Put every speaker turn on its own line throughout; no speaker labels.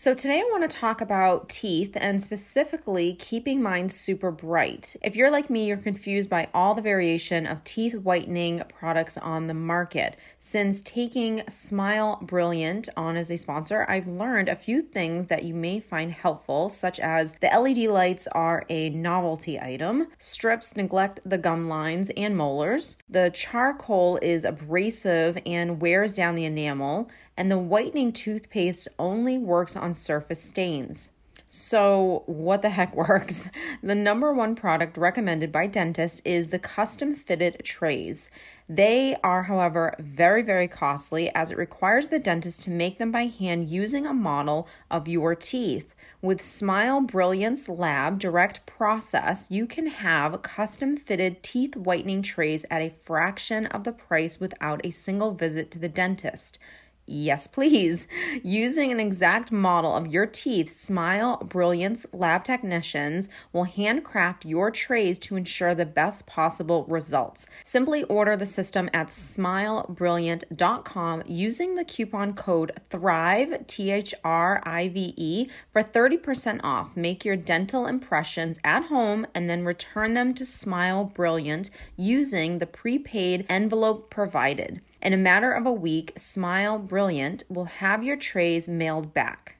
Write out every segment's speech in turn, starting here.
So, today I want to talk about teeth and specifically keeping mine super bright. If you're like me, you're confused by all the variation of teeth whitening products on the market. Since taking Smile Brilliant on as a sponsor, I've learned a few things that you may find helpful, such as the LED lights are a novelty item, strips neglect the gum lines and molars, the charcoal is abrasive and wears down the enamel and the whitening toothpaste only works on surface stains. So, what the heck works? The number one product recommended by dentists is the custom fitted trays. They are, however, very, very costly as it requires the dentist to make them by hand using a model of your teeth. With Smile Brilliant's Lab direct process, you can have custom fitted teeth whitening trays at a fraction of the price without a single visit to the dentist. Yes, please. Using an exact model of your teeth, Smile Brilliant's lab technicians will handcraft your trays to ensure the best possible results. Simply order the system at smilebrilliant.com using the coupon code THRIVE, T H R I V E, for 30% off. Make your dental impressions at home and then return them to Smile Brilliant using the prepaid envelope provided. In a matter of a week, Smile Brilliant will have your trays mailed back.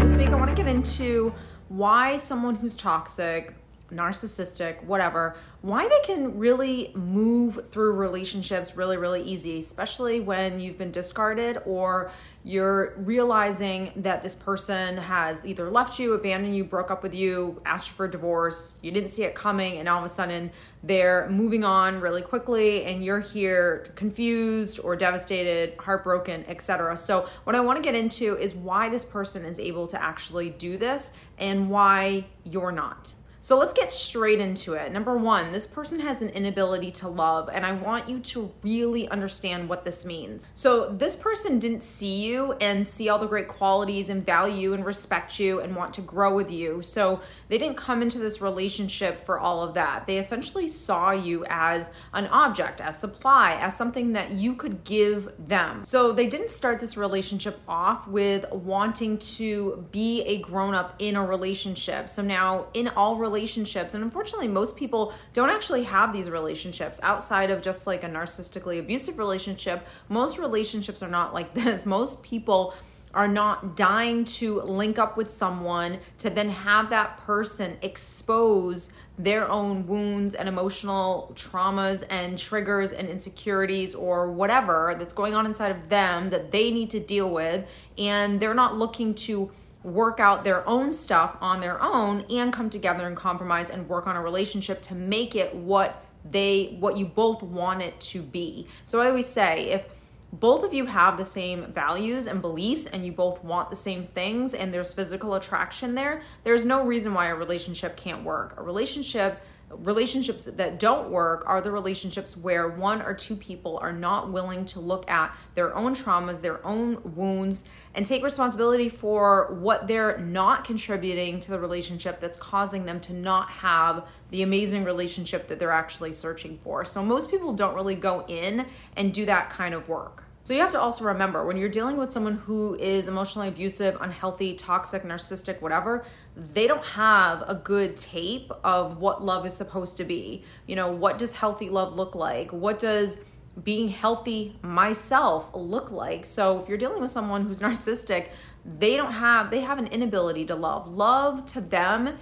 This week, I want to get into why someone who's toxic, narcissistic, whatever, why they can really move through relationships really, really easy, especially when you've been discarded or you're realizing that this person has either left you, abandoned you, broke up with you, asked you for a divorce, you didn't see it coming, and all of a sudden they're moving on really quickly, and you're here confused or devastated, heartbroken, etc. So, what I want to get into is why this person is able to actually do this and why you're not. So let's get straight into it. Number one, this person has an inability to love, and I want you to really understand what this means. So, this person didn't see you and see all the great qualities and value and respect you and want to grow with you. So, they didn't come into this relationship for all of that. They essentially saw you as an object, as supply, as something that you could give them. So, they didn't start this relationship off with wanting to be a grown up in a relationship. So, now in all relationships, relationships and unfortunately most people don't actually have these relationships outside of just like a narcissistically abusive relationship. Most relationships are not like this. Most people are not dying to link up with someone to then have that person expose their own wounds and emotional traumas and triggers and insecurities or whatever that's going on inside of them that they need to deal with and they're not looking to work out their own stuff on their own and come together and compromise and work on a relationship to make it what they what you both want it to be. So I always say if both of you have the same values and beliefs and you both want the same things and there's physical attraction there, there's no reason why a relationship can't work. A relationship relationships that don't work are the relationships where one or two people are not willing to look at their own traumas, their own wounds, and take responsibility for what they're not contributing to the relationship that's causing them to not have the amazing relationship that they're actually searching for. So, most people don't really go in and do that kind of work. So you have to also remember when you're dealing with someone who is emotionally abusive, unhealthy, toxic, narcissistic, whatever, they don't have a good tape of what love is supposed to be. You know, what does healthy love look like? What does being healthy myself look like? So if you're dealing with someone who's narcissistic, they don't have they have an inability to love. Love to them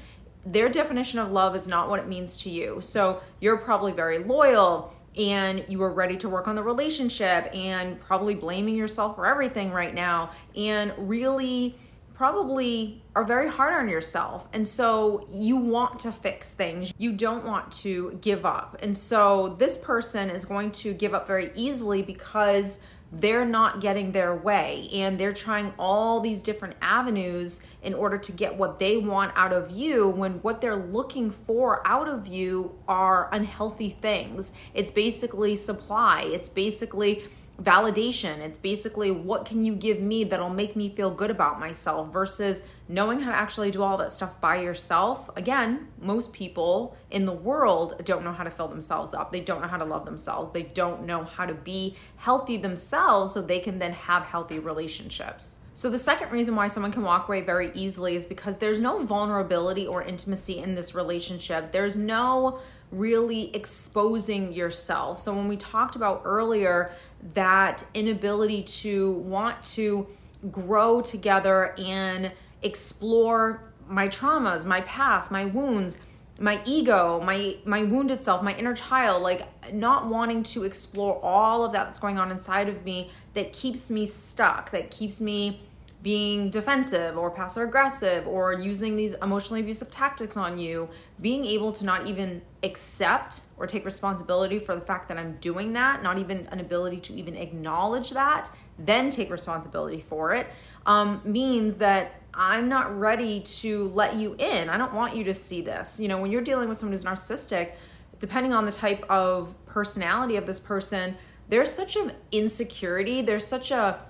their definition of love is not what it means to you. So you're probably very loyal and you are ready to work on the relationship and probably blaming yourself for everything right now and really probably are very hard on yourself. And so you want to fix things. You don't want to give up. And so this person is going to give up very easily because they're not getting their way and they're trying all these different avenues in order to get what they want out of you when what they're looking for out of you are unhealthy things. It's basically supply. It's basically validation. It's basically what can you give me that'll make me feel good about myself versus knowing how to actually do all that stuff by yourself. Again, most people in the world don't know how to fill themselves up. They don't know how to love themselves. They don't know how to be healthy themselves so they can then have healthy relationships. So, the second reason why someone can walk away very easily is because there's no vulnerability or intimacy in this relationship. There's no really exposing yourself. So, when we talked about earlier that inability to want to grow together and explore my traumas, my past, my wounds, my ego, my my wounded self, my inner child, like not wanting to explore all of that that's going on inside of me that keeps me stuck, that keeps me being defensive or passive aggressive or using these emotionally abusive tactics on you, being able to not even accept or take responsibility for the fact that I'm doing that, not even an ability to even acknowledge that, then take responsibility for it, um, means that I'm not ready to let you in. I don't want you to see this. You know, when you're dealing with someone who's narcissistic, depending on the type of personality of this person, there's such an insecurity, there's such a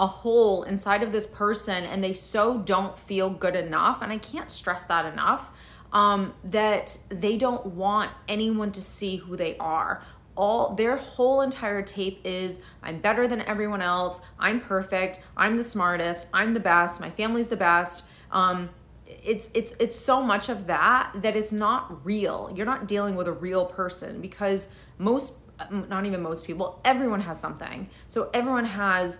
a hole inside of this person and they so don't feel good enough and I can't stress that enough um, that they don't want anyone to see who they are all their whole entire tape is I'm better than everyone else. I'm perfect. I'm the smartest. I'm the best. My family's the best. Um, it's it's it's so much of that that it's not real. You're not dealing with a real person because most not even most people, everyone has something. So everyone has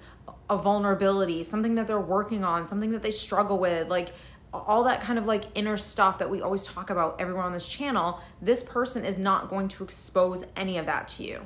a vulnerability, something that they're working on, something that they struggle with, like all that kind of like inner stuff that we always talk about everyone on this channel, this person is not going to expose any of that to you.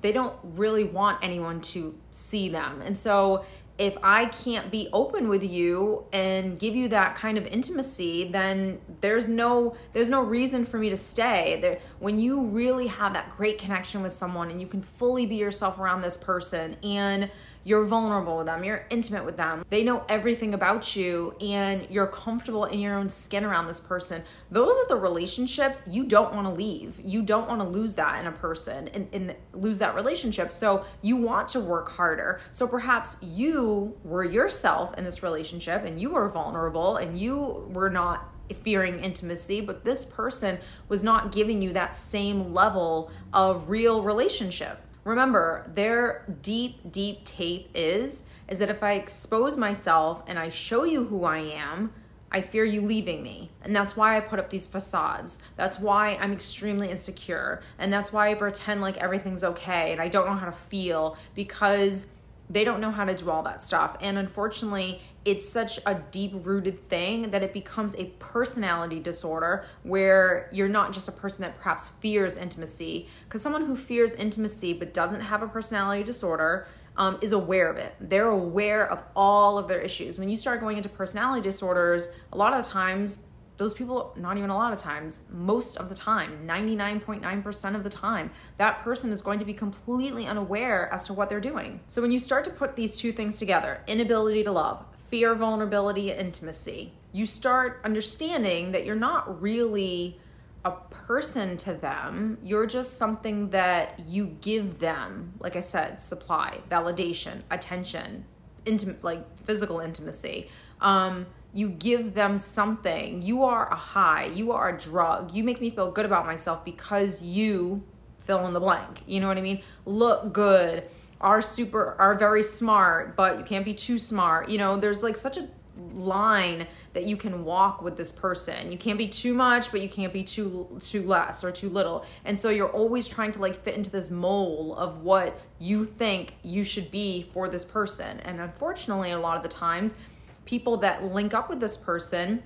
They don't really want anyone to see them. And so if I can't be open with you and give you that kind of intimacy, then there's no there's no reason for me to stay. There when you really have that great connection with someone and you can fully be yourself around this person and you're vulnerable with them, you're intimate with them, they know everything about you, and you're comfortable in your own skin around this person. Those are the relationships you don't want to leave. You don't want to lose that in a person and, and lose that relationship. So you want to work harder. So perhaps you were yourself in this relationship and you were vulnerable and you were not fearing intimacy, but this person was not giving you that same level of real relationship. Remember, their deep, deep tape is is that if I expose myself and I show you who I am, I fear you leaving me. And that's why I put up these facades. That's why I'm extremely insecure. And that's why I pretend like everything's okay and I don't know how to feel because they don't know how to do all that stuff. And unfortunately, it's such a deep rooted thing that it becomes a personality disorder where you're not just a person that perhaps fears intimacy. Because someone who fears intimacy but doesn't have a personality disorder um, is aware of it. They're aware of all of their issues. When you start going into personality disorders, a lot of the times, those people, not even a lot of times, most of the time, 99.9% of the time, that person is going to be completely unaware as to what they're doing. So when you start to put these two things together inability to love, fear, vulnerability, intimacy, you start understanding that you're not really a person to them. You're just something that you give them, like I said, supply, validation, attention, intimate, like physical intimacy. Um, you give them something. You are a high. You are a drug. You make me feel good about myself because you fill in the blank. You know what I mean? Look good are super are very smart but you can't be too smart. You know there's like such a line that you can walk with this person. You can't be too much but you can't be too too less or too little. And so you're always trying to like fit into this mold of what you think you should be for this person. And unfortunately a lot of the times people that link up with this person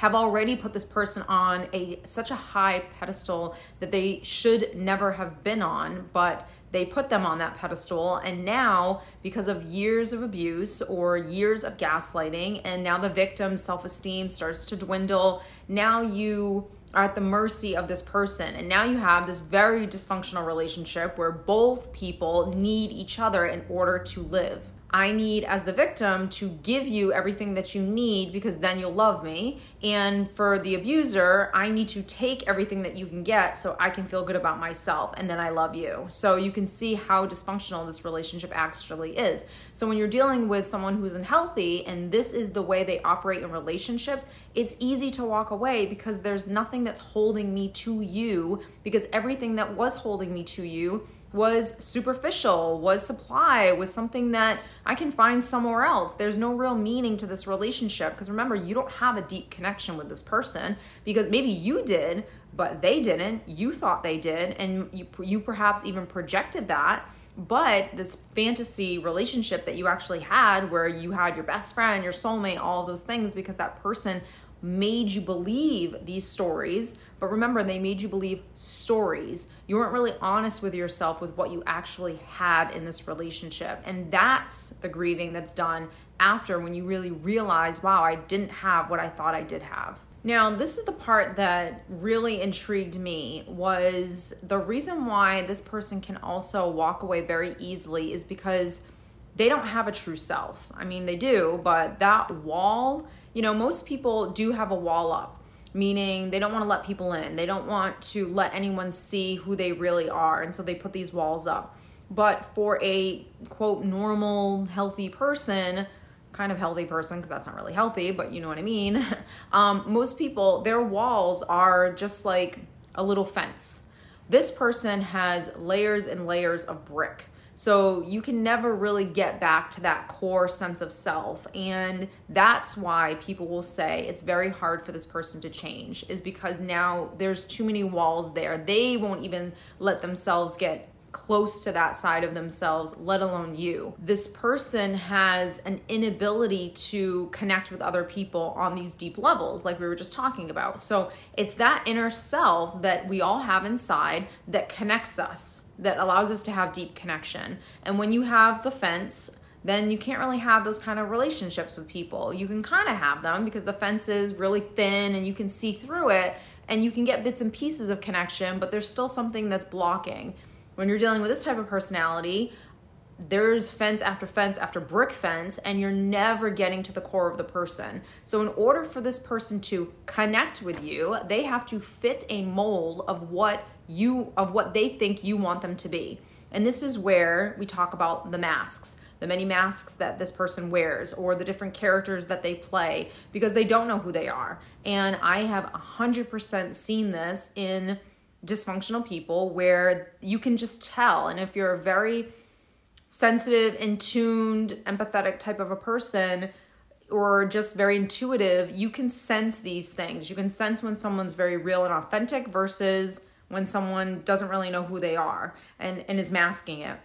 have already put this person on a such a high pedestal that they should never have been on but they put them on that pedestal and now because of years of abuse or years of gaslighting and now the victim's self-esteem starts to dwindle now you are at the mercy of this person and now you have this very dysfunctional relationship where both people need each other in order to live I need, as the victim, to give you everything that you need because then you'll love me. And for the abuser, I need to take everything that you can get so I can feel good about myself and then I love you. So you can see how dysfunctional this relationship actually is. So when you're dealing with someone who's unhealthy and this is the way they operate in relationships, it's easy to walk away because there's nothing that's holding me to you because everything that was holding me to you was superficial, was supply, was something that I can find somewhere else. There's no real meaning to this relationship because remember, you don't have a deep connection with this person because maybe you did, but they didn't. You thought they did, and you, you perhaps even projected that. But this fantasy relationship that you actually had, where you had your best friend, your soulmate, all those things, because that person made you believe these stories. But remember, they made you believe stories. You weren't really honest with yourself with what you actually had in this relationship. And that's the grieving that's done after when you really realize, wow, I didn't have what I thought I did have. Now, this is the part that really intrigued me was the reason why this person can also walk away very easily is because they don't have a true self. I mean, they do, but that wall you know, most people do have a wall up, meaning they don't want to let people in. They don't want to let anyone see who they really are. And so they put these walls up. But for a quote, normal, healthy person, kind of healthy person, because that's not really healthy, but you know what I mean, um, most people, their walls are just like a little fence. This person has layers and layers of brick. So you can never really get back to that core sense of self. And that's why people will say it's very hard for this person to change, is because now there's too many walls there. They won't even let themselves get close to that side of themselves, let alone you. This person has an inability to connect with other people on these deep levels, like we were just talking about. So it's that inner self that we all have inside that connects us that allows us to have deep connection. And when you have the fence, then you can't really have those kind of relationships with people. You can kind of have them because the fence is really thin and you can see through it and you can get bits and pieces of connection, but there's still something that's blocking. When you're dealing with this type of personality, there's fence after fence after brick fence, and you're never getting to the core of the person. So, in order for this person to connect with you, they have to fit a mold of what you of what they think you want them to be. And this is where we talk about the masks, the many masks that this person wears, or the different characters that they play because they don't know who they are. And I have 100% seen this in dysfunctional people where you can just tell. And if you're a very sensitive, in tuned, empathetic type of a person, or just very intuitive, you can sense these things. You can sense when someone's very real and authentic versus when someone doesn't really know who they are and, and is masking it.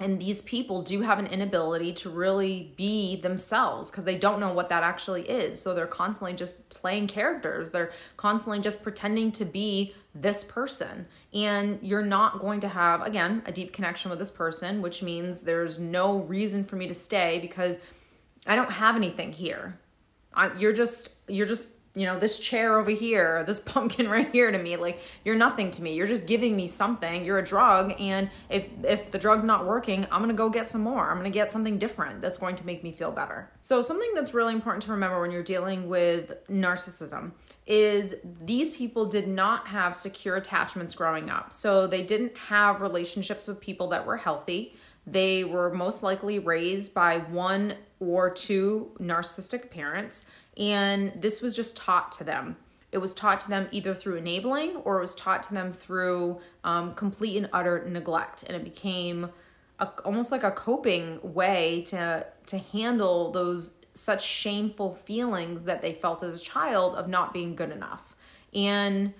And these people do have an inability to really be themselves because they don't know what that actually is. So they're constantly just playing characters. They're constantly just pretending to be this person. And you're not going to have, again, a deep connection with this person, which means there's no reason for me to stay because I don't have anything here. I, you're just, you're just you know this chair over here this pumpkin right here to me like you're nothing to me. You're just giving me something. You're a drug and if if the drug's not working i'm gonna go get some more. I'm gonna get something different that's going to make me feel better. So something that's really important to remember when you're dealing with narcissism is these people did not have secure attachments growing up. So they didn't have relationships with people that were healthy. They were most likely raised by one or two narcissistic parents and this was just taught to them. It was taught to them either through enabling or it was taught to them through um, complete and utter neglect. And it became a, almost like a coping way to, to handle those such shameful feelings that they felt as a child of not being good enough. And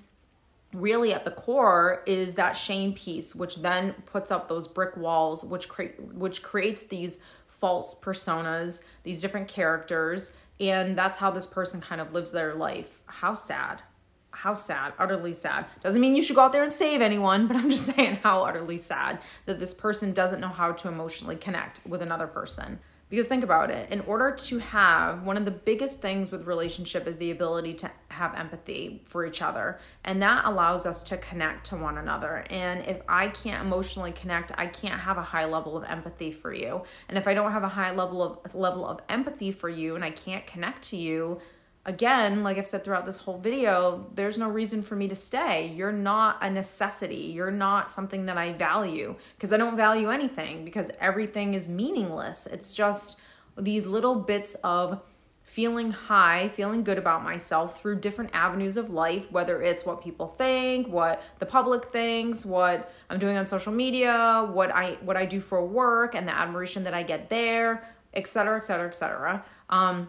really at the core is that shame piece which then puts up those brick walls which create which creates these false personas these different characters and that's how this person kind of lives their life. How sad. How sad, utterly sad. Doesn't mean you should go out there and save anyone, but I'm just saying how utterly sad that this person doesn't know how to emotionally connect with another person. Because think about it, in order to have one of the biggest things with relationship is the ability to have empathy for each other. And that allows us to connect to one another. And if I can't emotionally connect, I can't have a high level of empathy for you. And if I don't have a high level of level of empathy for you and I can't connect to you, again, like I've said throughout this whole video, there's no reason for me to stay. You're not a necessity. You're not something that I value because I don't value anything because everything is meaningless. It's just these little bits of feeling high, feeling good about myself through different avenues of life, whether it's what people think, what the public thinks, what I'm doing on social media, what I what I do for work and the admiration that I get there, et cetera, et cetera, et cetera. Um,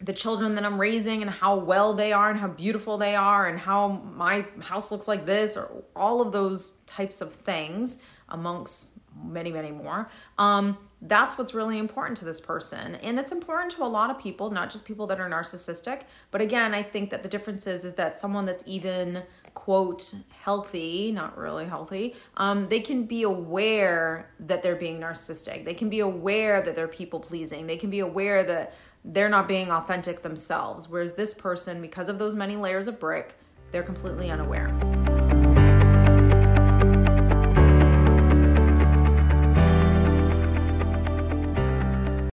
the children that I'm raising and how well they are and how beautiful they are and how my house looks like this or all of those types of things amongst many many more um, that's what's really important to this person. And it's important to a lot of people not just people that are narcissistic. But again i think that the difference is is that someone that's even quote healthy not really healthy um, they can be aware that they're being narcissistic. They can be aware that they're people pleasing they can be aware that they're not being authentic themselves. Whereas this person because of those many layers of brick they're completely unaware